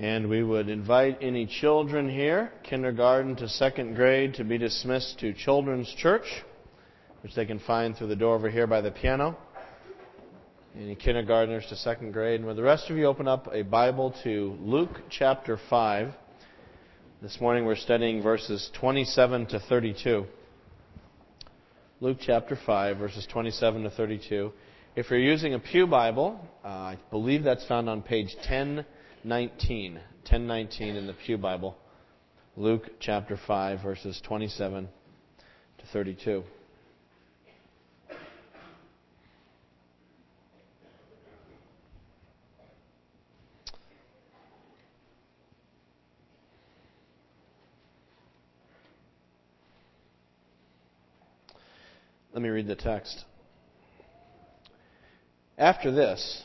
And we would invite any children here, kindergarten to second grade, to be dismissed to Children's Church, which they can find through the door over here by the piano. Any kindergartners to second grade. And with the rest of you, open up a Bible to Luke chapter 5. This morning we're studying verses 27 to 32. Luke chapter 5, verses 27 to 32. If you're using a Pew Bible, uh, I believe that's found on page 1019. 1019 in the Pew Bible. Luke chapter 5, verses 27 to 32. Let me read the text. After this,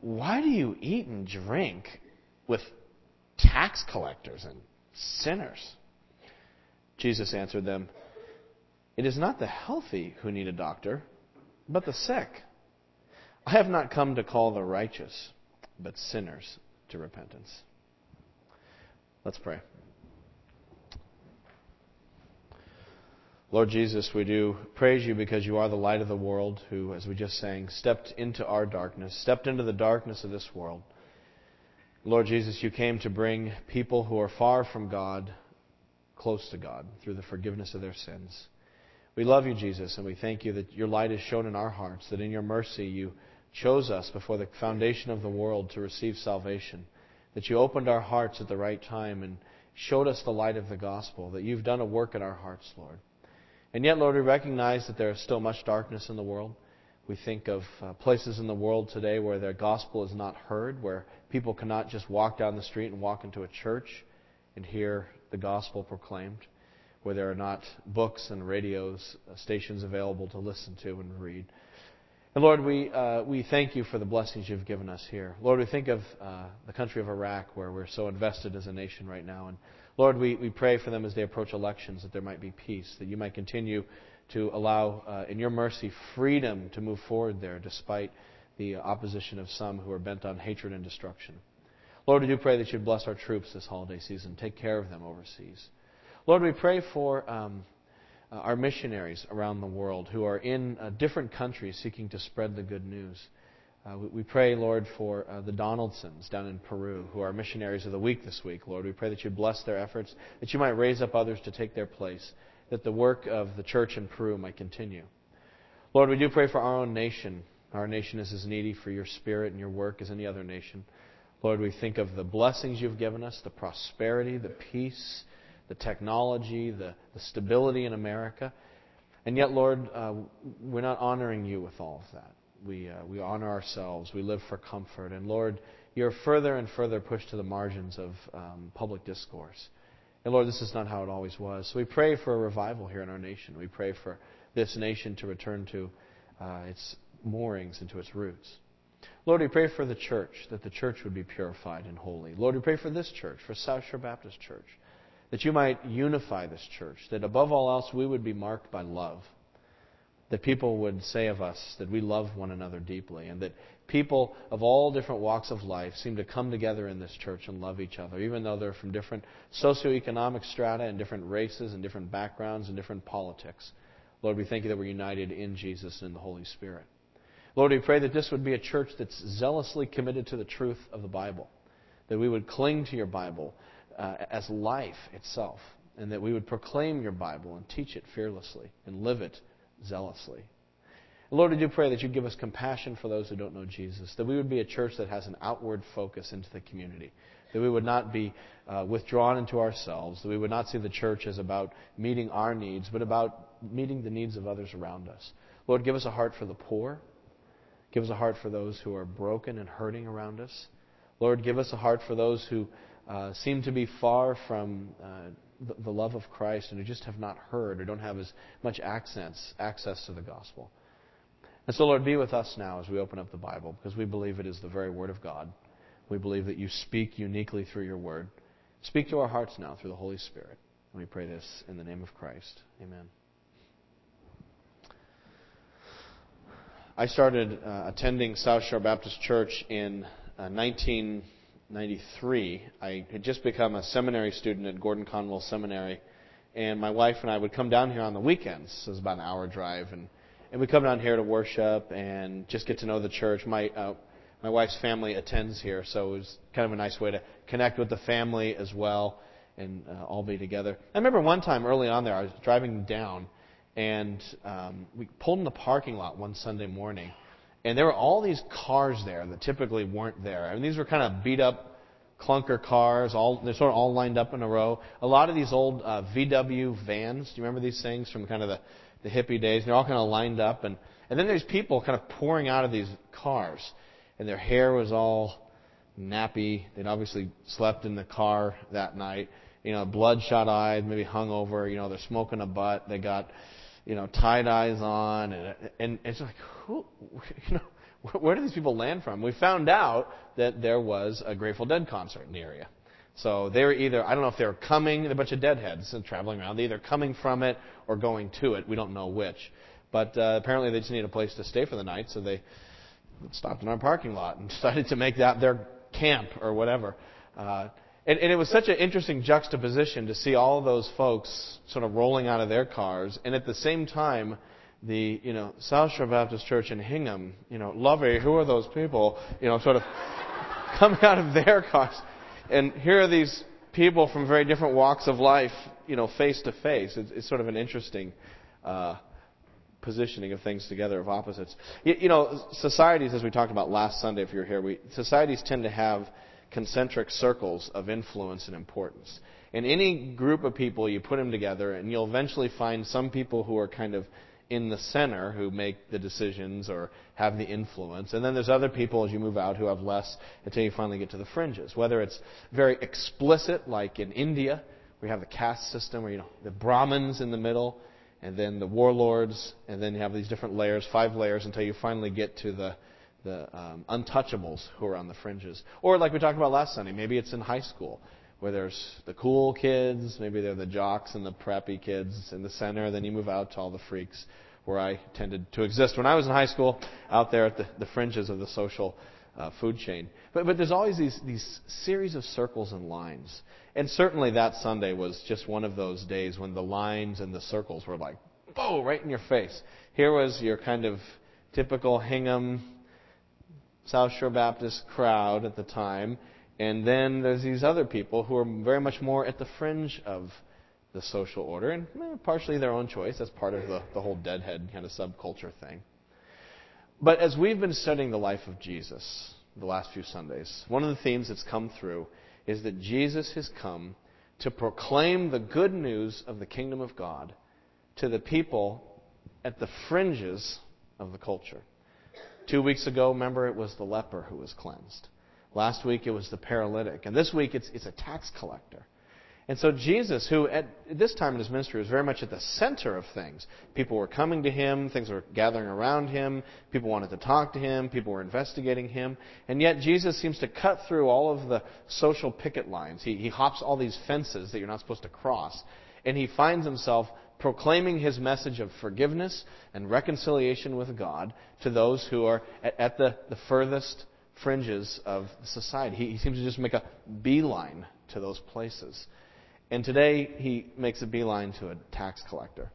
Why do you eat and drink with tax collectors and sinners? Jesus answered them, It is not the healthy who need a doctor, but the sick. I have not come to call the righteous, but sinners to repentance. Let's pray. Lord Jesus, we do praise you because you are the light of the world who, as we just sang, stepped into our darkness, stepped into the darkness of this world. Lord Jesus, you came to bring people who are far from God close to God through the forgiveness of their sins. We love you, Jesus, and we thank you that your light is shown in our hearts, that in your mercy you chose us before the foundation of the world to receive salvation, that you opened our hearts at the right time and showed us the light of the gospel, that you've done a work in our hearts, Lord. And yet, Lord, we recognize that there is still much darkness in the world. We think of uh, places in the world today where the gospel is not heard, where people cannot just walk down the street and walk into a church and hear the gospel proclaimed, where there are not books and radios, uh, stations available to listen to and read. And Lord, we, uh, we thank you for the blessings you've given us here. Lord, we think of uh, the country of Iraq, where we're so invested as a nation right now. And Lord, we, we pray for them as they approach elections that there might be peace, that you might continue to allow, uh, in your mercy, freedom to move forward there despite the opposition of some who are bent on hatred and destruction. Lord, we do pray that you'd bless our troops this holiday season. Take care of them overseas. Lord, we pray for um, uh, our missionaries around the world who are in uh, different countries seeking to spread the good news. Uh, we, we, pray, Lord, for uh, the Donaldsons down in Peru, who are missionaries of the week this week. Lord, we pray that you bless their efforts, that you might raise up others to take their place, that the work of the church in Peru might continue. Lord, we do pray for our own nation. Our nation is as needy for your spirit and your work as any other nation. Lord, we think of the blessings you've given us, the prosperity, the peace, the technology, the, the stability in America. And yet, Lord, uh, we're not honoring you with all of that we, uh, we honor ourselves, we live for comfort. And Lord, you're further and further pushed to the margins of um, public discourse. And Lord, this is not how it always was. So we pray for a revival here in our nation. We pray for this nation to return to uh, its moorings and to its roots. Lord, we pray for the church, that the church would be purified and holy. Lord, we pray for this church, for South Shore Baptist Church, that you might unify this church, that above all else we would be marked by love that people would say of us that we love one another deeply, and that people of all different walks of life seem to come together in this church and love each other, even though they're from different socioeconomic strata and different races and different backgrounds and different politics. Lord, we thank you that we're united in Jesus and the Holy Spirit. Lord, we pray that this would be a church that's zealously committed to the truth of the Bible, that we would cling to your Bible uh, as life itself, and that we would proclaim your Bible and teach it fearlessly and live it zealously. Lord, we do pray that you give us compassion for those who don't know Jesus, that we would be a church that has an outward focus into the community, that we would not be uh, withdrawn into ourselves, that we would not see the church as about meeting our needs, but about meeting the needs of others around us. Lord, give us a heart for the poor. Give us a heart for those who are broken and hurting around us. Lord, give us a heart for those who uh, seem to be far from uh, the, love of Christ and who just have not heard or don't have as much access, access to the gospel. And so, Lord, be with us now as we open up the Bible because we believe it is the very Word of God. We believe that you speak uniquely through your Word. Speak to our hearts now through the Holy Spirit. And we pray this in the name of Christ. Amen. I started uh, attending South Shore Baptist Church in uh, 1993. I had just become a seminary student at Gordon Conwell Seminary, and my wife and I would come down here on the weekends. So it was about an hour drive, and and we come down here to worship and just get to know the church. My uh, my wife's family attends here, so it was kind of a nice way to connect with the family as well and uh, all be together. I remember one time early on there, I was driving down, and um, we pulled in the parking lot one Sunday morning, and there were all these cars there that typically weren't there. I mean, these were kind of beat up clunker cars, all they're sort of all lined up in a row. A lot of these old uh, VW vans. Do you remember these things from kind of the the hippie days. They're all kind of lined up, and and then there's people kind of pouring out of these cars, and their hair was all nappy. They'd obviously slept in the car that night. You know, bloodshot eyed, maybe hungover. You know, they're smoking a butt. They got, you know, tie dyes on, and and it's like, who, you know, where do these people land from? We found out that there was a Grateful Dead concert in the area. So they were either, I don't know if they were coming, a bunch of deadheads traveling around, they're either coming from it or going to it. We don't know which. But uh, apparently they just needed a place to stay for the night, so they stopped in our parking lot and decided to make that their camp or whatever. Uh, and, and it was such an interesting juxtaposition to see all those folks sort of rolling out of their cars, and at the same time, the you know South Shore Baptist Church in Hingham, you know, Lovey, who are those people? You know, sort of coming out of their cars. And here are these people from very different walks of life, you know, face to face. It's, it's sort of an interesting uh, positioning of things together, of opposites. You, you, know, societies, as we talked about last Sunday, if you're here, we, societies tend to have concentric circles of influence and importance. In any group of people, you put them together, and you'll eventually find some people who are kind of in the center who make the decisions or have the influence. And then there's other people as you move out who have less until you finally get to the fringes. Whether it's very explicit, like in India, we have the caste system where you know the Brahmins in the middle, and then the warlords, and then you have these different layers, five layers, until you finally get to the the um, untouchables who are on the fringes. Or like we talked about last Sunday, maybe it's in high school where there's the cool kids, maybe they're the jocks and the preppy kids in the center, then you move out to all the freaks where I tended to exist when I was in high school, out there at the, the fringes of the social uh, food chain. But, but there's always these, these series of circles and lines. And certainly that Sunday was just one of those days when the lines and the circles were like, boom, right in your face. Here was your kind of typical Hingham, South Shore Baptist crowd at the time, and then there's these other people who are very much more at the fringe of the social order, and partially their own choice. That's part of the, the whole deadhead kind of subculture thing. But as we've been studying the life of Jesus the last few Sundays, one of the themes that's come through is that Jesus has come to proclaim the good news of the kingdom of God to the people at the fringes of the culture. Two weeks ago, remember, it was the leper who was cleansed. Last week it was the paralytic. And this week it's, it's a tax collector. And so Jesus, who at this time in his ministry was very much at the center of things, people were coming to him, things were gathering around him, people wanted to talk to him, people were investigating him, and yet Jesus seems to cut through all of the social picket lines. He, he hops all these fences that you're not supposed to cross, and he finds himself proclaiming his message of forgiveness and reconciliation with God to those who are at, at the, the furthest fringes of society. He, he seems to just make a beeline to those places. And today he makes a beeline to a tax collector.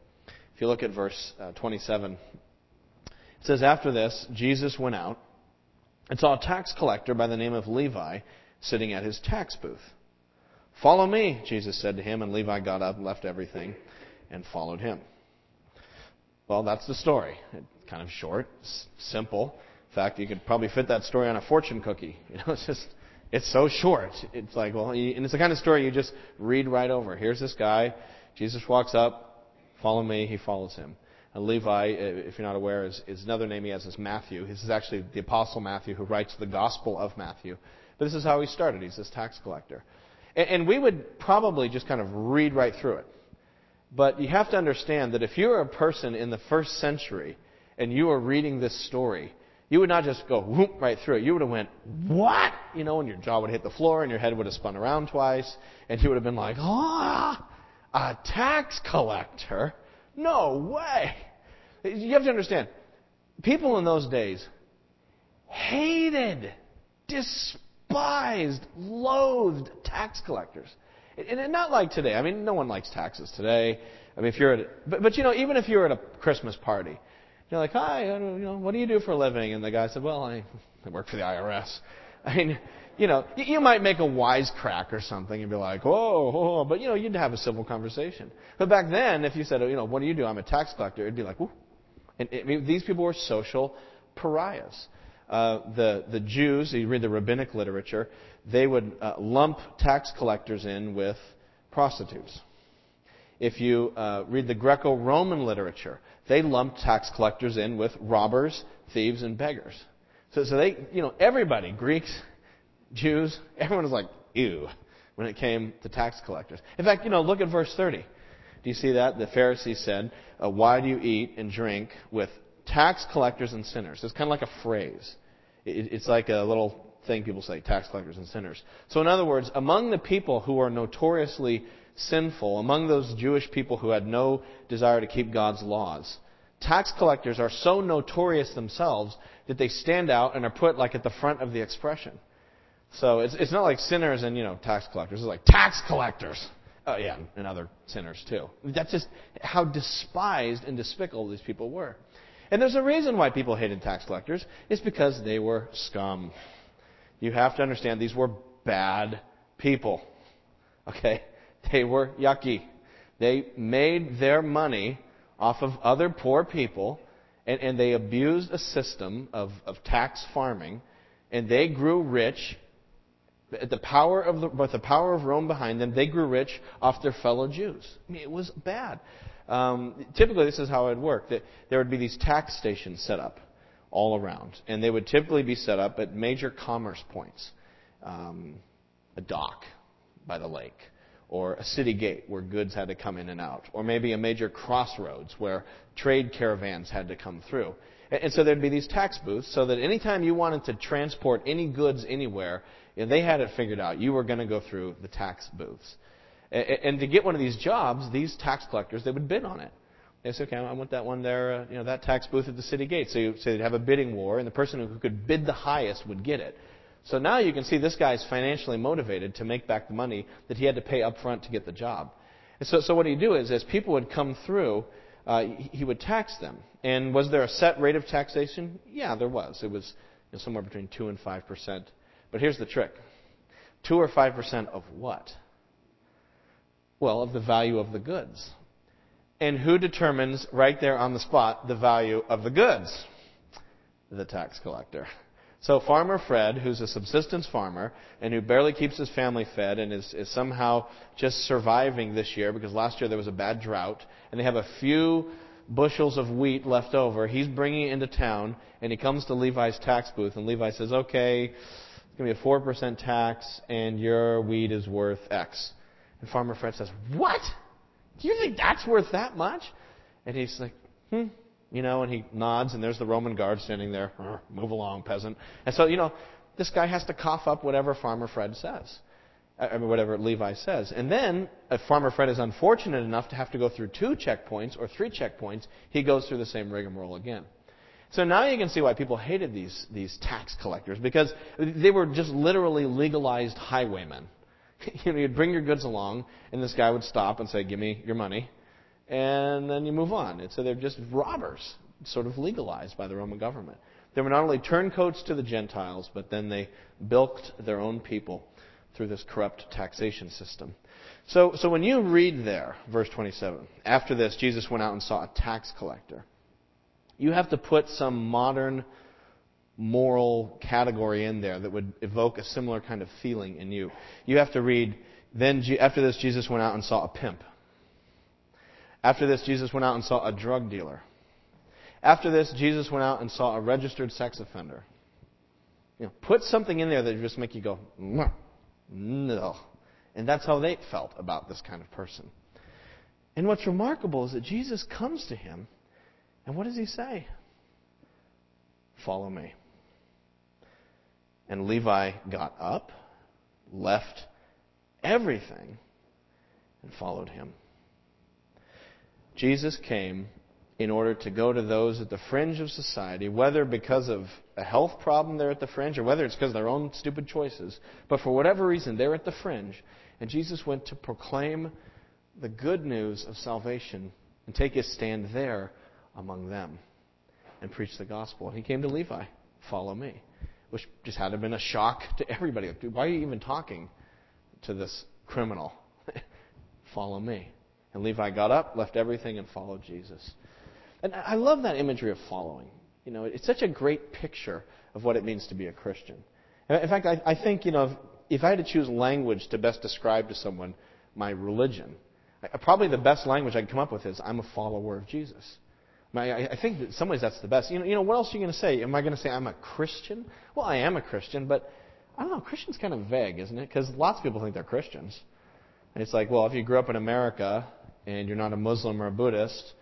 If you look at verse uh, 27, it says, After this, Jesus went out and saw a tax collector by the name of Levi sitting at his tax booth. Follow me, Jesus said to him, and Levi got up, and left everything, and followed him. Well, that's the story. It's kind of short, simple In fact, you could probably fit that story on a fortune cookie. You know, it's just it's so short. It's like, well, and it's the kind of story you just read right over. Here's this guy. Jesus walks up, follow me. He follows him. And Levi, if you're not aware, is, is another name he has is Matthew. This is actually the Apostle Matthew who writes the Gospel of Matthew. But this is how he started. He's this tax collector. And, and we would probably just kind of read right through it. But you have to understand that if you were a person in the first century and you were reading this story, you would not just go whoop right through it. You would have went, what? You know, and your jaw would hit the floor and your head would have spun around twice. And you would have been like, ah, a tax collector? No way. You have to understand, people in those days hated, despised, loathed tax collectors. And not like today. I mean, no one likes taxes today. I mean, if you're at, but, but you know, even if you're at a Christmas party, you're like, hi, you know, what do you do for a living? And the guy said, well, I, I work for the IRS. I mean, you know, you might make a wisecrack or something and be like, whoa, whoa, but you know, you'd have a civil conversation. But back then, if you said, you know, what do you do? I'm a tax collector, it'd be like, whoo. And I mean, these people were social pariahs. Uh, the the Jews, you read the rabbinic literature, they would uh, lump tax collectors in with prostitutes. If you uh, read the Greco-Roman literature, they lumped tax collectors in with robbers, thieves, and beggars. So, so they, you know, everybody, Greeks, Jews, everyone was like, ew, when it came to tax collectors. In fact, you know, look at verse 30. Do you see that? The Pharisees said, uh, Why do you eat and drink with tax collectors and sinners? It's kind of like a phrase. It's like a little thing people say, tax collectors and sinners. So, in other words, among the people who are notoriously sinful, among those Jewish people who had no desire to keep God's laws, tax collectors are so notorious themselves that they stand out and are put like at the front of the expression. So it's, it's not like sinners and, you know, tax collectors. It's like tax collectors. Oh, yeah, and other sinners too. That's just how despised and despicable these people were. And there's a reason why people hated tax collectors. It's because they were scum. You have to understand these were bad people. Okay? They were yucky. They made their money off of other poor people, and, and they abused a system of, of tax farming, and they grew rich the power of the, with the power of Rome behind them, they grew rich off their fellow Jews. I mean, it was bad. Um, typically, this is how it would work. That there would be these tax stations set up all around, and they would typically be set up at major commerce points, um, a dock by the lake, or a city gate where goods had to come in and out, or maybe a major crossroads where trade caravans had to come through. And so there'd be these tax booths so that anytime you wanted to transport any goods anywhere, they had it figured out. You were going to go through the tax booths. And to get one of these jobs, these tax collectors, they would bid on it. They say, okay, I want that one there, uh, you know, that tax booth at the city gate. So, you, so they'd have a bidding war, and the person who could bid the highest would get it. So now you can see this guy's financially motivated to make back the money that he had to pay up front to get the job. And so, so what he'd do is, as people would come through, uh, he would tax them. And was there a set rate of taxation? Yeah, there was. It was you know, somewhere between 2 and 5 percent. But here's the trick 2 or 5 percent of what? Well, of the value of the goods. And who determines right there on the spot the value of the goods? The tax collector. So Farmer Fred, who's a subsistence farmer and who barely keeps his family fed and is, is somehow just surviving this year because last year there was a bad drought and they have a few bushels of wheat left over. He's bringing it into town and he comes to Levi's tax booth and Levi says, okay, it's going to be a 4% tax and your wheat is worth X. And Farmer Fred says, what? Do you think that's worth that much? And he's like, hmm, you know, and he nods, and there's the Roman guard standing there. Move along, peasant. And so, you know, this guy has to cough up whatever Farmer Fred says. I mean, whatever Levi says. And then, if Farmer Fred is unfortunate enough to have to go through two checkpoints or three checkpoints, he goes through the same rigmarole again. So now you can see why people hated these, these tax collectors, because they were just literally legalized highwaymen. you know, you'd bring your goods along, and this guy would stop and say, give me your money and then you move on. And so they're just robbers, sort of legalized by the Roman government. They were not only turncoats to the Gentiles, but then they bilked their own people through this corrupt taxation system. So, so when you read there, verse 27, after this, Jesus went out and saw a tax collector. You have to put some modern moral category in there that would evoke a similar kind of feeling in you. You have to read, then after this, Jesus went out and saw a pimp. After this, Jesus went out and saw a drug dealer. After this, Jesus went out and saw a registered sex offender. You know, put something in there that just make you go, no. And that's how they felt about this kind of person. And what's remarkable is that Jesus comes to him, and what does he say? Follow me. And Levi got up, left everything, and followed him. Jesus came in order to go to those at the fringe of society, whether because of a health problem they're at the fringe or whether it's because of their own stupid choices, but for whatever reason they're at the fringe. And Jesus went to proclaim the good news of salvation and take his stand there among them and preach the gospel. And he came to Levi, follow me, which just had to have been a shock to everybody. Why are you even talking to this criminal? follow me. And Levi got up, left everything, and followed Jesus. And I love that imagery of following. You know, it's such a great picture of what it means to be a Christian. In fact, I, I think, you know, if, if I had to choose language to best describe to someone my religion, probably the best language I could come up with is I'm a follower of Jesus. I, I think in some ways that's the best. You know, you know, what else are you going to say? Am I going to say I'm a Christian? Well, I am a Christian, but I don't know. Christian's kind of vague, isn't it? Because lots of people think they're Christians. And it's like, well, if you grew up in America and you're not a Muslim or a Buddhist,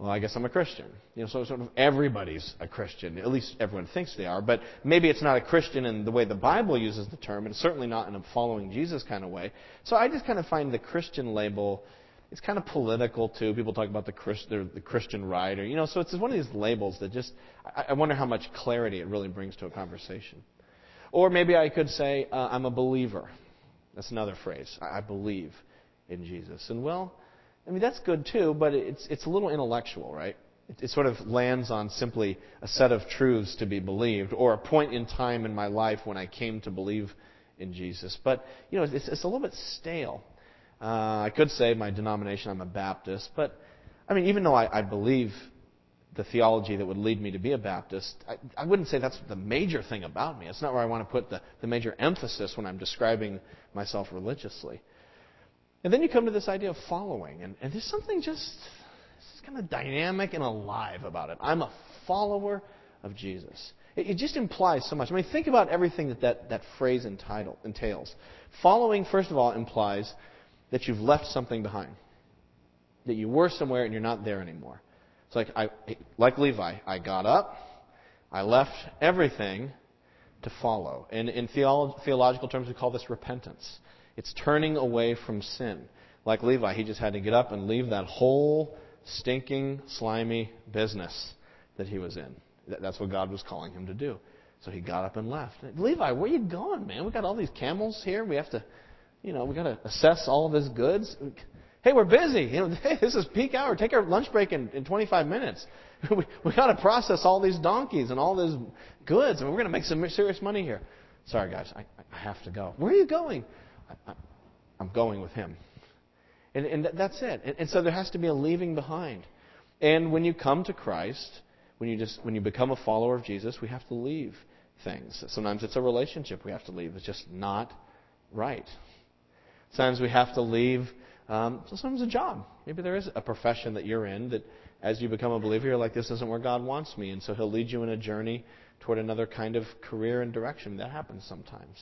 well, I guess I'm a Christian. You know, so sort of everybody's a Christian. At least everyone thinks they are. But maybe it's not a Christian in the way the Bible uses the term, and certainly not in a following Jesus kind of way. So I just kind of find the Christian label, it's kind of political too. People talk about the, Christ, the Christian or you know, so it's one of these labels that just, I wonder how much clarity it really brings to a conversation. Or maybe I could say, uh, I'm a believer. That's another phrase. I believe in Jesus. And well, I mean, that's good too, but it's, it's a little intellectual, right? It, it, sort of lands on simply a set of truths to be believed or a point in time in my life when I came to believe in Jesus. But, you know, it's, it's a little bit stale. Uh, I could say my denomination, I'm a Baptist, but, I mean, even though I, I believe the theology that would lead me to be a Baptist, I, I wouldn't say that's the major thing about me. It's not where I want to put the, the major emphasis when I'm describing myself religiously. And then you come to this idea of following, and, and there's something just kind of dynamic and alive about it. I'm a follower of Jesus. It, it just implies so much. I mean, think about everything that that, that phrase entails. Following, first of all, implies that you've left something behind, that you were somewhere and you're not there anymore. It's like I, like Levi, I got up, I left everything to follow. And in theolo- theological terms, we call this repentance. It's turning away from sin. Like Levi, he just had to get up and leave that whole stinking, slimy business that he was in. That's what God was calling him to do. So he got up and left. Levi, where you going, man? We got all these camels here. We have to, you know, we got to assess all of his goods. Hey, we're busy. You know, hey, this is peak hour. Take our lunch break in, in 25 minutes. we we got to process all these donkeys and all these goods, and we're going to make some serious money here. Sorry, guys, I, I have to go. Where are you going? I, am going with him. And, and that's it. And, and so there has to be a leaving behind. And when you come to Christ, when you just when you become a follower of Jesus, we have to leave things. Sometimes it's a relationship we have to leave. It's just not right. Sometimes we have to leave. Um, sometimes a job. Maybe there is a profession that you're in that, as you become a believer, you're like, this isn't where God wants me, and so He'll lead you in a journey toward another kind of career and direction. That happens sometimes.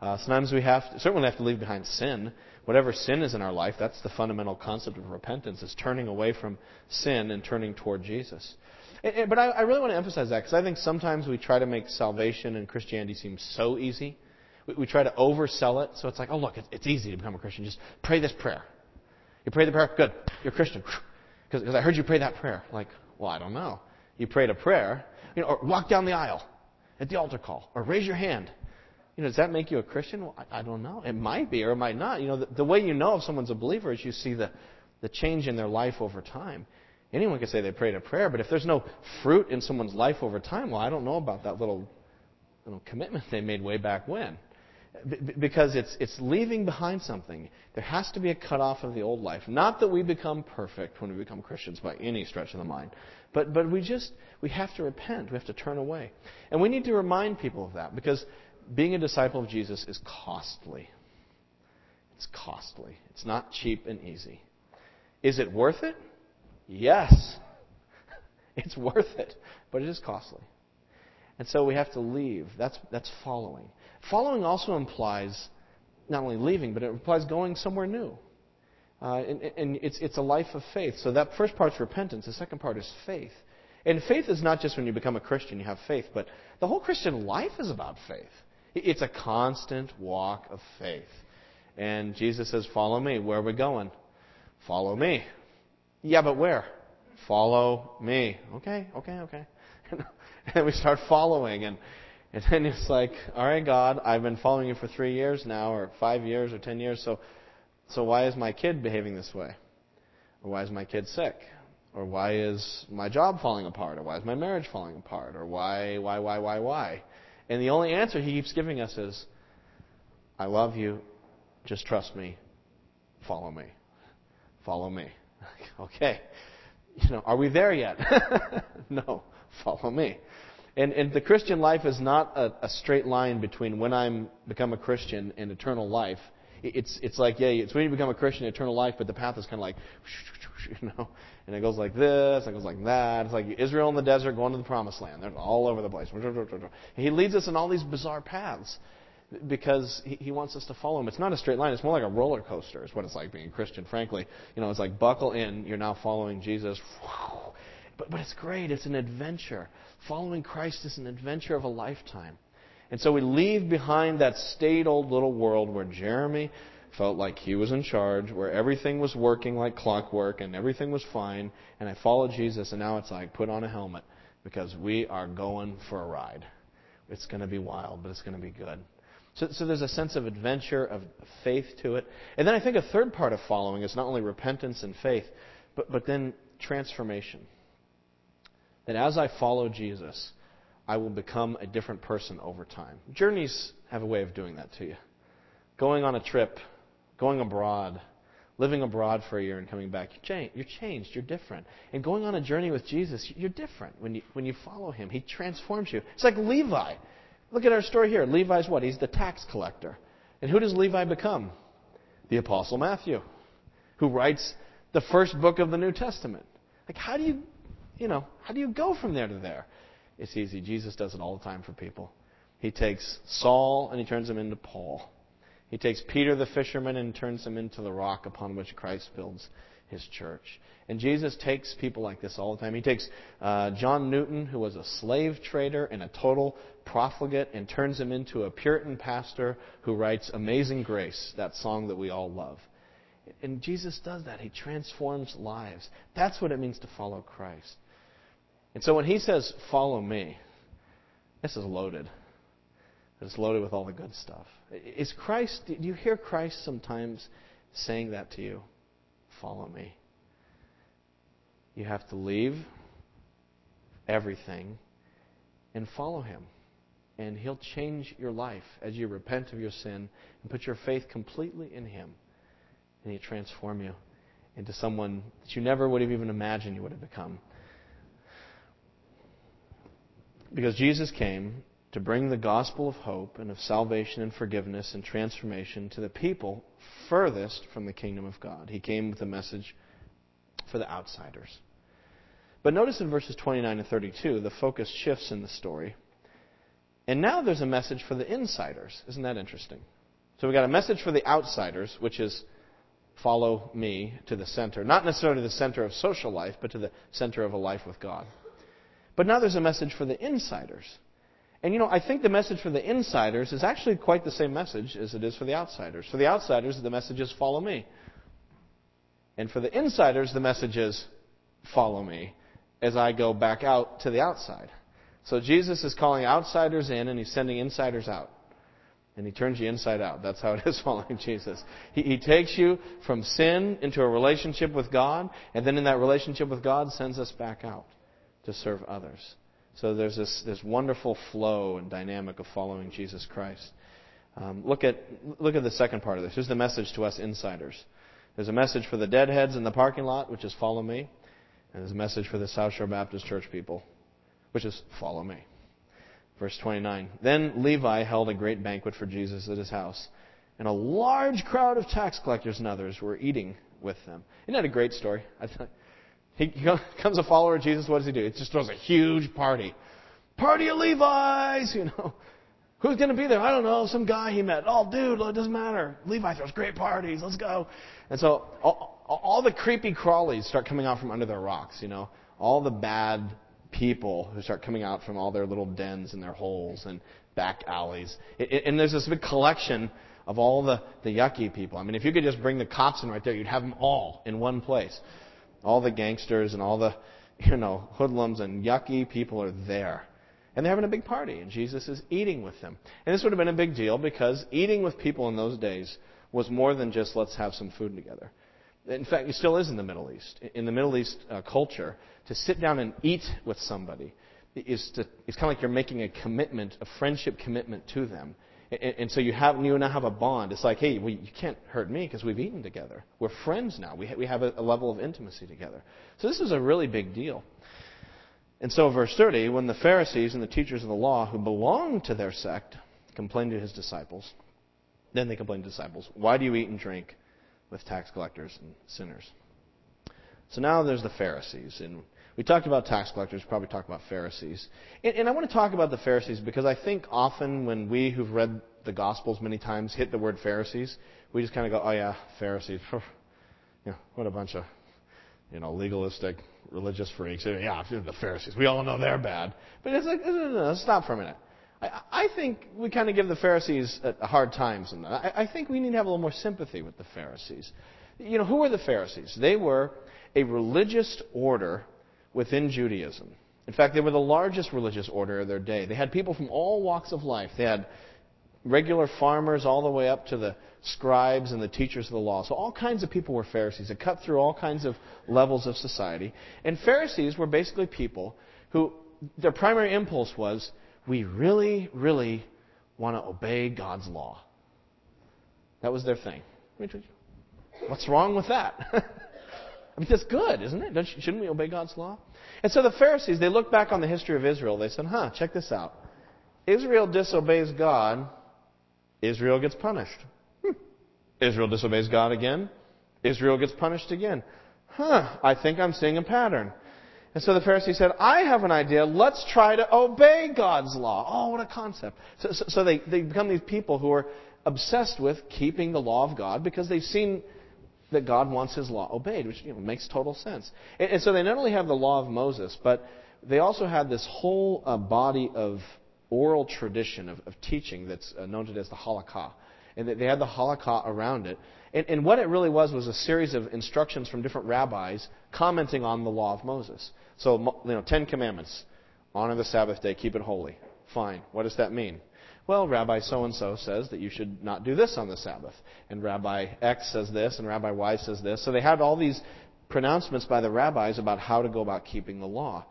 Uh, sometimes we have to, certainly have to leave behind sin. Whatever sin is in our life, that's the fundamental concept of repentance, is turning away from sin and turning toward Jesus. And, and, but I, I really want to emphasize that because I think sometimes we try to make salvation and Christianity seem so easy. We, we try to oversell it, so it's like, oh look, it's, it's easy to become a Christian. Just pray this prayer. You pray the prayer, good, you're a Christian. Because I heard you pray that prayer. Like, well, I don't know. You prayed a prayer, you know, or walk down the aisle at the altar call, or raise your hand you know, does that make you a Christian? Well, I, I don't know. It might be or it might not. You know, the, the way you know if someone's a believer is you see the, the change in their life over time. Anyone can say they prayed a prayer, but if there's no fruit in someone's life over time, well, I don't know about that little, little commitment they made way back when. Because it's, it's leaving behind something. There has to be a cutoff of the old life. Not that we become perfect when we become Christians by any stretch of the mind, but, but we just, we have to repent. We have to turn away. And we need to remind people of that because being a disciple of Jesus is costly. It's costly. It's not cheap and easy. Is it worth it? Yes. It's worth it, but it is costly. And so we have to leave. That's, that's following. Following also implies not only leaving, but it implies going somewhere new. Uh, and, and it's, it's a life of faith. So that first part's repentance. The second part is faith. And faith is not just when you become a Christian, you have faith, but the whole Christian life is about faith. It's a constant walk of faith. And Jesus says, Follow me. Where are we going? Follow me. Yeah, but where? Follow me. Okay, okay, okay. and we start following. And, and then it's like, All right, God, I've been following you for three years now, or five years, or ten years, so so why is my kid behaving this way? Or why is my kid sick? Or why is my job falling apart? Or why is my marriage falling apart? Or why, why, why, why, why? And the only answer he keeps giving us is, I love you. Just trust me. Follow me. Follow me. okay. You know, are we there yet? no. Follow me. And, and the Christian life is not a, a straight line between when I'm become a Christian and eternal life it's it's like yeah, it's when you become a Christian, eternal life, but the path is kind of like, you know, and it goes like this, and it goes like that. It's like Israel in the desert going to the promised land. They're all over the place. He leads us in all these bizarre paths because he, he wants us to follow him. It's not a straight line. It's more like a roller coaster. Is what it's like being a Christian. Frankly, you know, it's like buckle in. You're now following Jesus. But but it's great. It's an adventure. Following Christ is an adventure of a lifetime. And so we leave behind that staid old little world where Jeramie felt like he was in charge, where everything was working like clockwork and everything was fine. And I followed Jesus, and now it's like, put on a helmet because we are going for a ride. It's going to be wild, but it's going to be good. So, so there's a sense of adventure, of faith to it. And then I think a third part of following is not only repentance and faith, but, but then transformation. That as I follow Jesus, I will become a different person over time. Journeys have a way of doing that to you. Going on a trip, going abroad, living abroad for a year and coming back, you're changed, you're different. And going on a journey with Jesus, you're different when you, when you follow him. He transforms you. It's like Levi. Look at our story here. Levi's what? He's the tax collector. And who does Levi become? The Apostle Matthew, who writes the first book of the New Testament. Like, how do you, you know, how do you go from there to there? It's easy. Jesus does it all the time for people. He takes Saul and he turns him into Paul. He takes Peter the fisherman and turns him into the rock upon which Christ builds his church. And Jesus takes people like this all the time. He takes uh, John Newton, who was a slave trader and a total profligate, and turns him into a Puritan pastor who writes Amazing Grace, that song that we all love. And Jesus does that. He transforms lives. That's what it means to follow Christ. And so when he says, Follow me, this is loaded. It's loaded with all the good stuff. Is Christ, do you hear Christ sometimes saying that to you? Follow me. You have to leave everything and follow him. And he'll change your life as you repent of your sin and put your faith completely in him. And he'll transform you into someone that you never would have even imagined you would have become. Because Jesus came to bring the gospel of hope and of salvation and forgiveness and transformation to the people furthest from the kingdom of God. He came with a message for the outsiders. But notice in verses 29 and 32, the focus shifts in the story. And now there's a message for the insiders. Isn't that interesting? So we've got a message for the outsiders, which is follow me to the center. Not necessarily the center of social life, but to the center of a life with God. But now there's a message for the insiders. And you know, I think the message for the insiders is actually quite the same message as it is for the outsiders. For the outsiders, the message is follow me. And for the insiders, the message is follow me as I go back out to the outside. So Jesus is calling outsiders in and he's sending insiders out. And he turns you inside out. That's how it is following Jesus. He, he takes you from sin into a relationship with God, and then in that relationship with God sends us back out to serve others. So there's this, this wonderful flow and dynamic of following Jesus Christ. Um, look, at, look at the second part of this. Here's the message to us insiders. There's a message for the deadheads in the parking lot, which is follow me. And there's a message for the South Shore Baptist Church people, which is follow me. Verse 29. Then Levi held a great banquet for Jesus at his house, and a large crowd of tax collectors and others were eating with them. Isn't that a great story? He becomes a follower of Jesus. What does he do? He just throws a huge party. Party of Levi's, you know. Who's going to be there? I don't know. Some guy he met. Oh, dude, it doesn't matter. Levi throws great parties. Let's go. And so all, all the creepy crawlies start coming out from under their rocks, you know. All the bad people who start coming out from all their little dens and their holes and back alleys. And there's this big collection of all the, the yucky people. I mean, if you could just bring the cops in right there, you'd have them all in one place. All the gangsters and all the, you know, hoodlums and yucky people are there. And they're having a big party, and Jesus is eating with them. And this would have been a big deal because eating with people in those days was more than just let's have some food together. In fact, it still is in the Middle East. In the Middle East uh, culture, to sit down and eat with somebody is to, it's kind of like you're making a commitment, a friendship commitment to them. And, and so you have you now have a bond. It's like, hey, well, you can't hurt me because we've eaten together. We're friends now. We ha- we have a, a level of intimacy together. So this is a really big deal. And so, verse 30, when the Pharisees and the teachers of the law who belonged to their sect complained to his disciples, then they complained to disciples, Why do you eat and drink with tax collectors and sinners? So now there's the Pharisees. And we talked about tax collectors, probably talked about Pharisees. And, and I want to talk about the Pharisees because I think often when we who've read the Gospels many times hit the word Pharisees, we just kind of go, Oh, yeah, Pharisees. what a bunch of you know, legalistic religious freaks. Yeah, the Pharisees. We all know they're bad. But it's like, no, no, no, stop for a minute. I, I think we kind of give the Pharisees a hard time sometimes. I, I think we need to have a little more sympathy with the Pharisees. You know, who were the Pharisees? They were a religious order within Judaism. In fact, they were the largest religious order of their day. They had people from all walks of life. They had regular farmers all the way up to the scribes and the teachers of the law. So all kinds of people were Pharisees. It cut through all kinds of levels of society. And Pharisees were basically people who their primary impulse was, we really, really want to obey God's law. That was their thing. What's wrong with that? I mean, that's good, isn't it? Shouldn't we obey God's law? And so the Pharisees, they look back on the history of Israel. They said, huh, check this out. Israel disobeys God Israel gets punished. Hmm. Israel disobeys God again. Israel gets punished again. Huh, I think I'm seeing a pattern. And so the Pharisee said, I have an idea. Let's try to obey God's law. Oh, what a concept. So, so, so they, they become these people who are obsessed with keeping the law of God because they've seen that God wants His law obeyed, which you know, makes total sense. And, and, so they not only have the law of Moses, but they also had this whole uh, body of oral tradition of, of teaching that's uh, known today as the halakha. And they had the halakha around it. And, and what it really was was a series of instructions from different rabbis commenting on the law of Moses. So, you know, Ten Commandments. Honor the Sabbath day, keep it holy. Fine. What does that mean? Well, Rabbi so and so says that you should not do this on the Sabbath. And Rabbi X says this, and Rabbi Y says this. So they had all these pronouncements by the rabbis about how to go about keeping the law.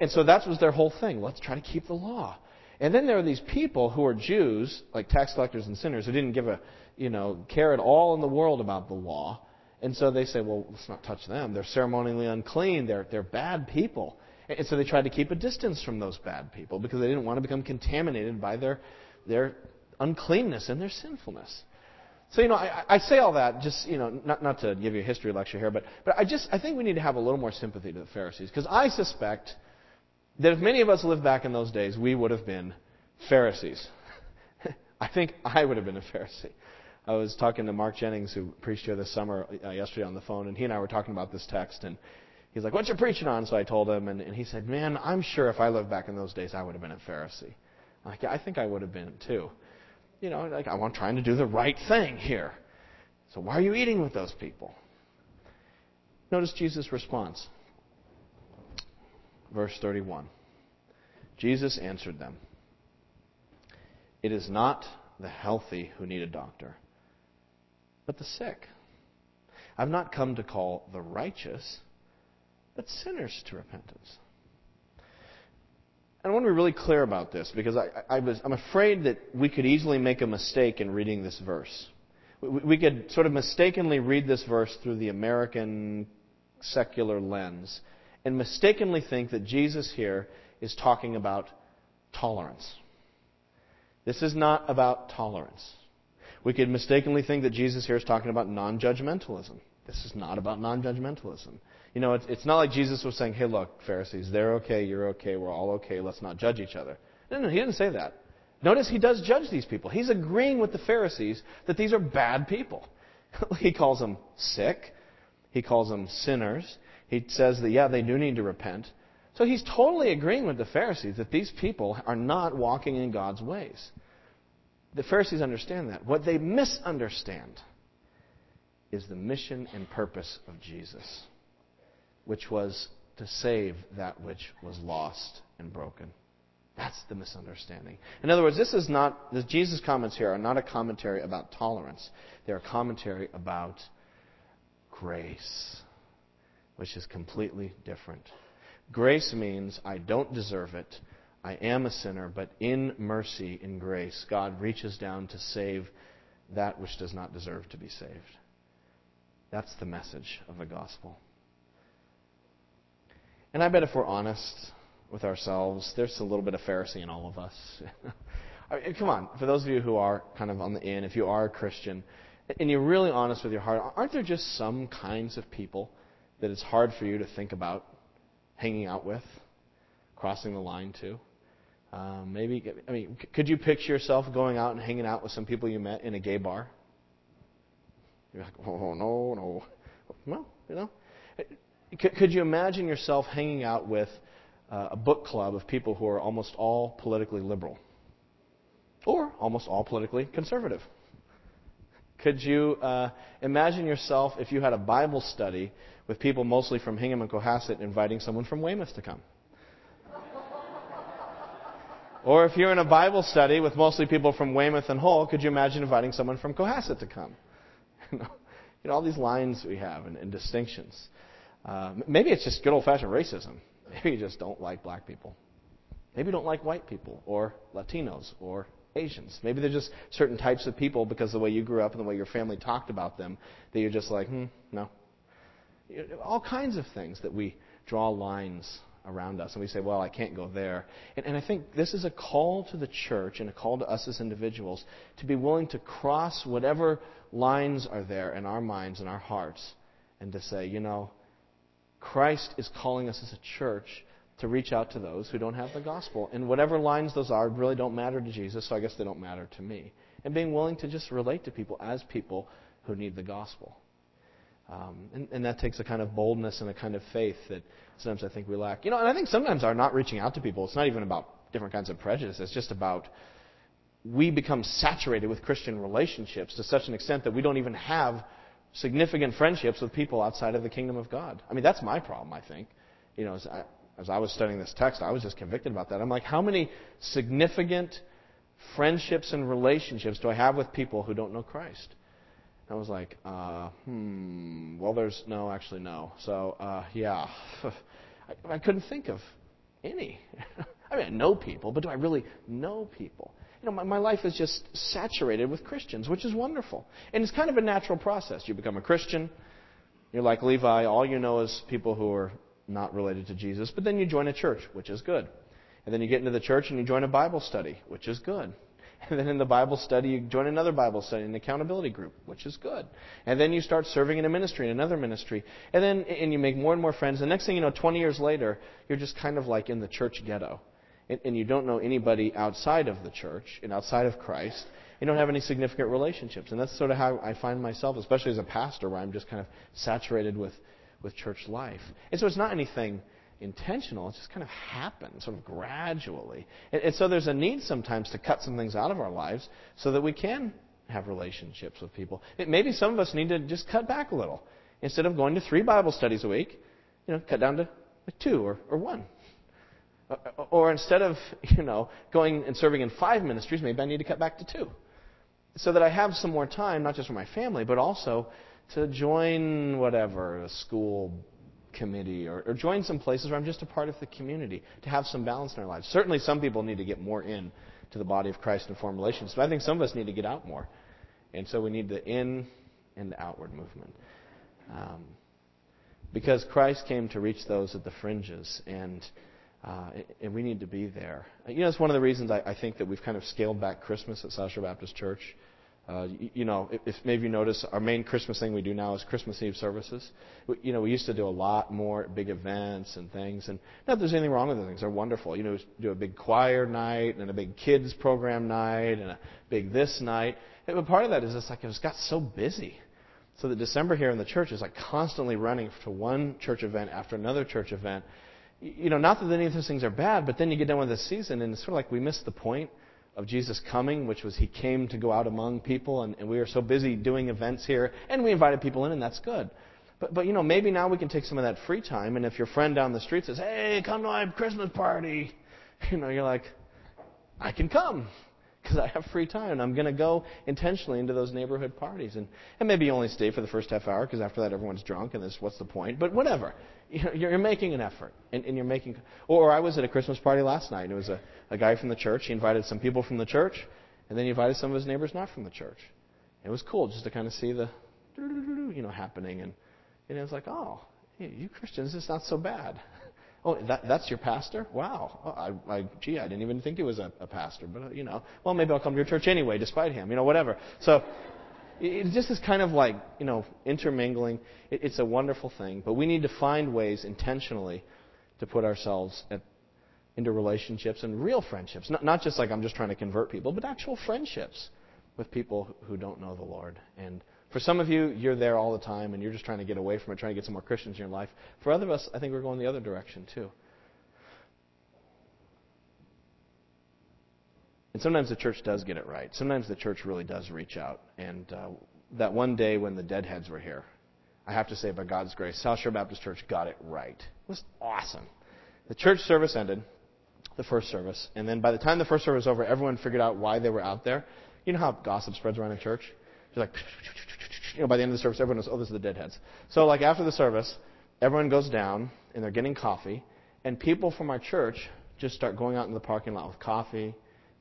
And so that was their whole thing. Let's try to keep the law. And then there are these people who are Jews, like tax collectors and sinners, who didn't give a, you know, care at all in the world about the law. And so they say, well, let's not touch them. They're ceremonially unclean. They're, they're bad people. And so they tried to keep a distance from those bad people because they didn't want to become contaminated by their, their uncleanness and their sinfulness. So, you know, I, I say all that just, you know, not, not to give you a history lecture here, but, but I just, I think we need to have a little more sympathy to the Pharisees because I suspect that if many of us lived back in those days, we would have been Pharisees. I think I would have been a Pharisee. I was talking to Mark Jennings, who preached here this summer uh, yesterday on the phone, and he and I were talking about this text, and he's like, "What you preaching on?" So I told him, and, and he said, "Man, I'm sure if I lived back in those days, I would have been a Pharisee." I'm like, yeah, I think I would have been too. You know, like I'm trying to do the right thing here. So why are you eating with those people? Notice Jesus' response. Verse 31. Jesus answered them It is not the healthy who need a doctor, but the sick. I've not come to call the righteous, but sinners to repentance. And I want to be really clear about this because I, I was, I'm afraid that we could easily make a mistake in reading this verse. We, we could sort of mistakenly read this verse through the American secular lens and mistakenly think that Jesus here is talking about tolerance. This is not about tolerance. We could mistakenly think that Jesus here is talking about non judgmentalism. This is not about non judgmentalism. You know, it's, it's not like Jesus was saying, hey, look, Pharisees, they're okay, you're okay, we're all okay, let's not judge each other. No, no, he didn't say that. Notice he does judge these people. He's agreeing with the Pharisees that these are bad people. he calls them sick. He calls them sinners. He says that, yeah, they do need to repent. So he's totally agreeing with the Pharisees that these people are not walking in God's ways. The Pharisees understand that. What they misunderstand is the mission and purpose of Jesus, which was to save that which was lost and broken. That's the misunderstanding. In other words, this is not, the Jesus comments here are not a commentary about tolerance. They're a commentary about grace, which is completely different. Grace means I don't deserve it. I am a sinner, but in mercy, in grace, God reaches down to save that which does not deserve to be saved. That's the message of the gospel. And I bet if we're honest with ourselves, there's a little bit of Pharisee in all of us. I mean, come on, for those of you who are kind of on the in, if you are a Christian, and you're really honest with your heart, aren't there just some kinds of people that it's hard for you to think about hanging out with, crossing the line to? Um, maybe, I mean, could you picture yourself going out and hanging out with some people you met in a gay bar? You're like, oh, no, no. Well, you know. Could you imagine yourself hanging out with uh, a book club of people who are almost all politically liberal? Or almost all politically conservative? Could you uh, imagine yourself if you had a Bible study with people mostly from Hingham and Cohasset inviting someone from Weymouth to come? or if you're in a Bible study with mostly people from Weymouth and Hull, could you imagine inviting someone from Cohasset to come? you know, all these lines we have and, and distinctions. Uh, maybe it's just good old fashioned racism. Maybe you just don't like black people. Maybe you don't like white people or Latinos or Asians. Maybe they're just certain types of people because the way you grew up and the way your family talked about them that you're just like, hmm, no. All kinds of things that we draw lines around us and we say, well, I can't go there. And, and I think this is a call to the church and a call to us as individuals to be willing to cross whatever lines are there in our minds and our hearts and to say, you know, Christ is calling us as a church to reach out to those who don't have the gospel. And whatever lines those are really don't matter to Jesus, so I guess they don't matter to me. And being willing to just relate to people as people who need the gospel. Um, and, and, that takes a kind of boldness and a kind of faith that sometimes I think we lack. You know, and I think sometimes our not reaching out to people, it's not even about different kinds of prejudice. It's just about we become saturated with Christian relationships to such an extent that we don't even have significant friendships with people outside of the kingdom of God. I mean, that's my problem, I think. You know, as I, as I was studying this text, I was just convicted about that. I'm like, how many significant friendships and relationships do I have with people who don't know Christ? I was like, uh, hmm, well, there's no, actually, no. So, uh, yeah, I, I couldn't think of any. I mean, I know people, but do I really know people? You know, my, my life is just saturated with Christians, which is wonderful. And it's kind of a natural process. You become a Christian. You're like Levi. All you know is people who are not related to Jesus. But then you join a church, which is good. And then you get into the church and you join a Bible study, which is good. And then in the Bible study, you join another Bible study, an accountability group, which is good. And then you start serving in a ministry, in another ministry. And then and you make more and more friends. The next thing you know, 20 years later, you're just kind of like in the church ghetto and, and you don't know anybody outside of the church and outside of Christ, you don't have any significant relationships. And that's sort of how I find myself, especially as a pastor, where I'm just kind of saturated with, with church life. And so it's not anything intentional. It just kind of happens, sort of gradually. And, and, so there's a need sometimes to cut some things out of our lives so that we can have relationships with people. It, maybe some of us need to just cut back a little. Instead of going to three Bible studies a week, you know, cut down to two or, or one. Or instead of, you know, going and serving in five ministries, maybe I need to cut back to two. So that I have some more time, not just for my family, but also to join whatever, a school committee, or, or join some places where I'm just a part of the community, to have some balance in our lives. Certainly some people need to get more in to the body of Christ and form relations, but I think some of us need to get out more. And so we need the in and the outward movement. Um, because Christ came to reach those at the fringes, and uh, and we need to be there. You know, it's one of the reasons I, I, think that we've kind of scaled back Christmas at Shore Baptist Church. Uh, you, you know, if, if maybe you notice, our main Christmas thing we do now is Christmas Eve services. We, you know, we used to do a lot more big events and things, and not that there's anything wrong with the things. They're wonderful. You know, we do a big choir night and a big kids program night and a big this night. And, but part of that is just like it just got so busy. So that December here in the church is like constantly running to one church event after another church event. You know, not that any of those things are bad, but then you get done with the season and it's sort of like we missed the point of Jesus coming, which was he came to go out among people, and, and we were so busy doing events here, and we invited people in, and that's good. But, but you know, maybe now we can take some of that free time, and if your friend down the street says, "Hey, come to my Christmas party," you know, you're like, "I can come." because I have free time and I'm going to go intentionally into those neighborhood parties. And, and maybe you only stay for the first half hour because after that everyone's drunk and this, what's the point? But whatever. You're, you're making an effort. And, and you're making, or I was at a Christmas party last night and it was a, a guy from the church. He invited some people from the church and then he invited some of his neighbors not from the church. It was cool just to kind of see the, you know, happening. And, and it was like, oh, you Christians, it's not so bad. Oh, that, that's your pastor? Wow. Oh, I, I, gee, I didn't even think he was a, a pastor. But, uh, you know, well, maybe I'll come to your church anyway, despite him. You know, whatever. So it, it just is kind of like, you know, intermingling. It, it's a wonderful thing. But we need to find ways intentionally to put ourselves at, into relationships and real friendships. Not, not just like I'm just trying to convert people, but actual friendships with people who don't know the Lord. And for some of you, you're there all the time and you're just trying to get away from it, trying to get some more Christians in your life. For other of us, I think we're going the other direction too. And sometimes the church does get it right. Sometimes the church really does reach out. And uh, that one day when the deadheads were here, I have to say, by God's grace, South Shore Baptist Church got it right. It was awesome. The church service ended, the first service, and then by the time the first service was over, everyone figured out why they were out there. You know how gossip spreads around a church? It's like, you know, by the end of the service, everyone knows, oh, this is the deadheads. So, like, after the service, everyone goes down and they're getting coffee, and people from our church just start going out in the parking lot with coffee.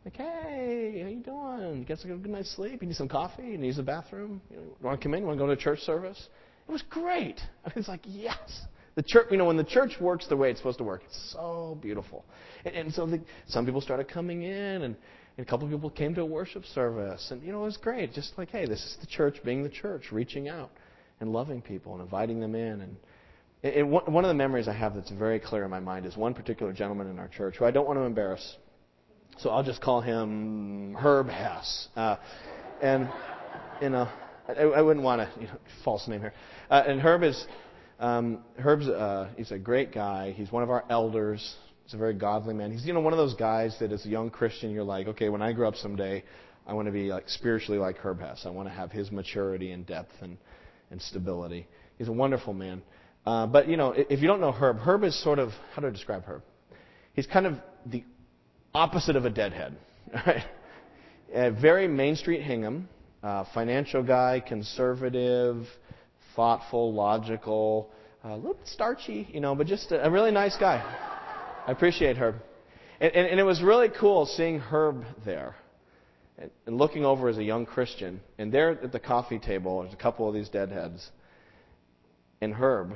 Like, hey, how you doing? Get a good night's sleep? You need some coffee? You need the bathroom? You want to come in? You want to go to church service? It was great. I was like, yes. The church, you know, when the church works the way it's supposed to work, it's so beautiful. And, and so the, some people started coming in, and and a couple of people came to a worship service. And, you know, it was great. Just like, hey, this is the church being the church, reaching out and loving people and inviting them in. And it, one of the memories I have that's very clear in my mind is one particular gentleman in our church who I don't want to embarrass. So I'll just call him Herb Hess. Uh, and, you know, I, I wouldn't want to, you know, false name here. Uh, and Herb is, um, Herb's, uh, he's a great guy. He's one of our elders. He's a very godly man. He's you know one of those guys that as a young Christian you're like, okay, when I grow up someday, I want to be like spiritually like Herb Hess. I want to have his maturity and depth and and stability. He's a wonderful man. Uh, but you know, if you don't know Herb, Herb is sort of how I describe Herb? He's kind of the opposite of a deadhead. Right? A very Main Street Hingham, uh, financial guy, conservative, thoughtful, logical, a little bit starchy, you know, but just a, a really nice guy. I appreciate Herb. And, and, and, it was really cool seeing Herb there and, and, looking over as a young Christian. And there at the coffee table, there's a couple of these deadheads. And Herb,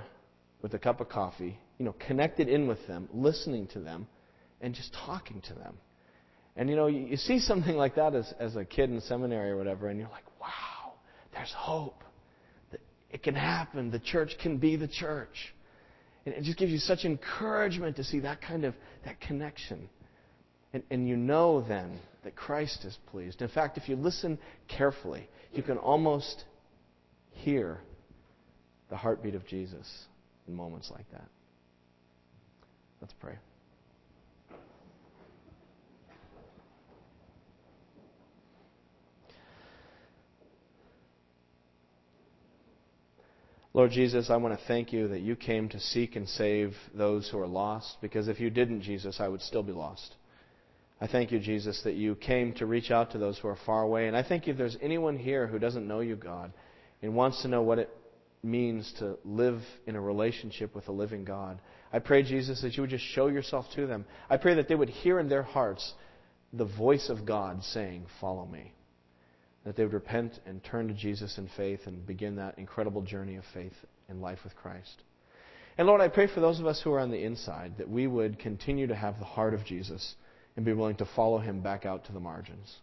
with a cup of coffee, you know, connected in with them, listening to them, and just talking to them. And you know, you, you see something like that as, as a kid in seminary or whatever, and you're like, wow, there's hope. It can happen. The church can be the church. And it just gives you such encouragement to see that kind of that connection. And, and you know then that Christ is pleased. In fact, if you listen carefully, you can almost hear the heartbeat of Jesus in moments like that. Let's pray. Lord Jesus, I want to thank you that you came to seek and save those who are lost, because if you didn't, Jesus, I would still be lost. I thank you, Jesus, that you came to reach out to those who are far away. And I think if there's anyone here who doesn't know you, God, and wants to know what it means to live in a relationship with a living God, I pray, Jesus, that you would just show yourself to them. I pray that they would hear in their hearts the voice of God saying, Follow me that they would repent and turn to Jesus in faith and begin that incredible journey of faith and life with Christ. And Lord, I pray for those of us who are on the inside that we would continue to have the heart of Jesus and be willing to follow him back out to the margins.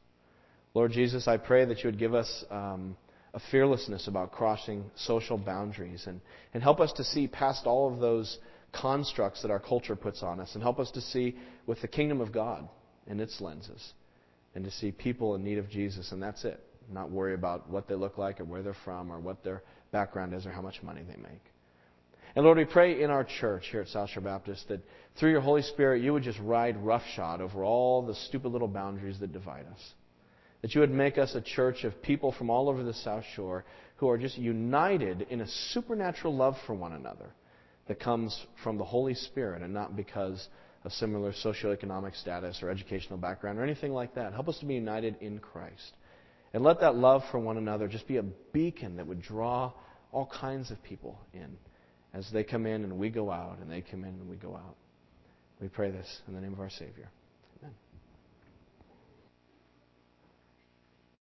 Lord Jesus, I pray that you would give us um, a fearlessness about crossing social boundaries and, and help us to see past all of those constructs that our culture puts on us and help us to see with the kingdom of God in its lenses and to see people in need of Jesus, and that's it. Not worry about what they look like or where they're from or what their background is or how much money they make. And Lord, we pray in our church here at South Shore Baptist that through your Holy Spirit, you would just ride roughshod over all the stupid little boundaries that divide us. That you would make us a church of people from all over the South Shore who are just united in a supernatural love for one another that comes from the Holy Spirit and not because of similar socioeconomic status or educational background or anything like that. Help us to be united in Christ. And let that love for one another just be a beacon that would draw all kinds of people in as they come in and we go out, and they come in and we go out. We pray this in the name of our Savior.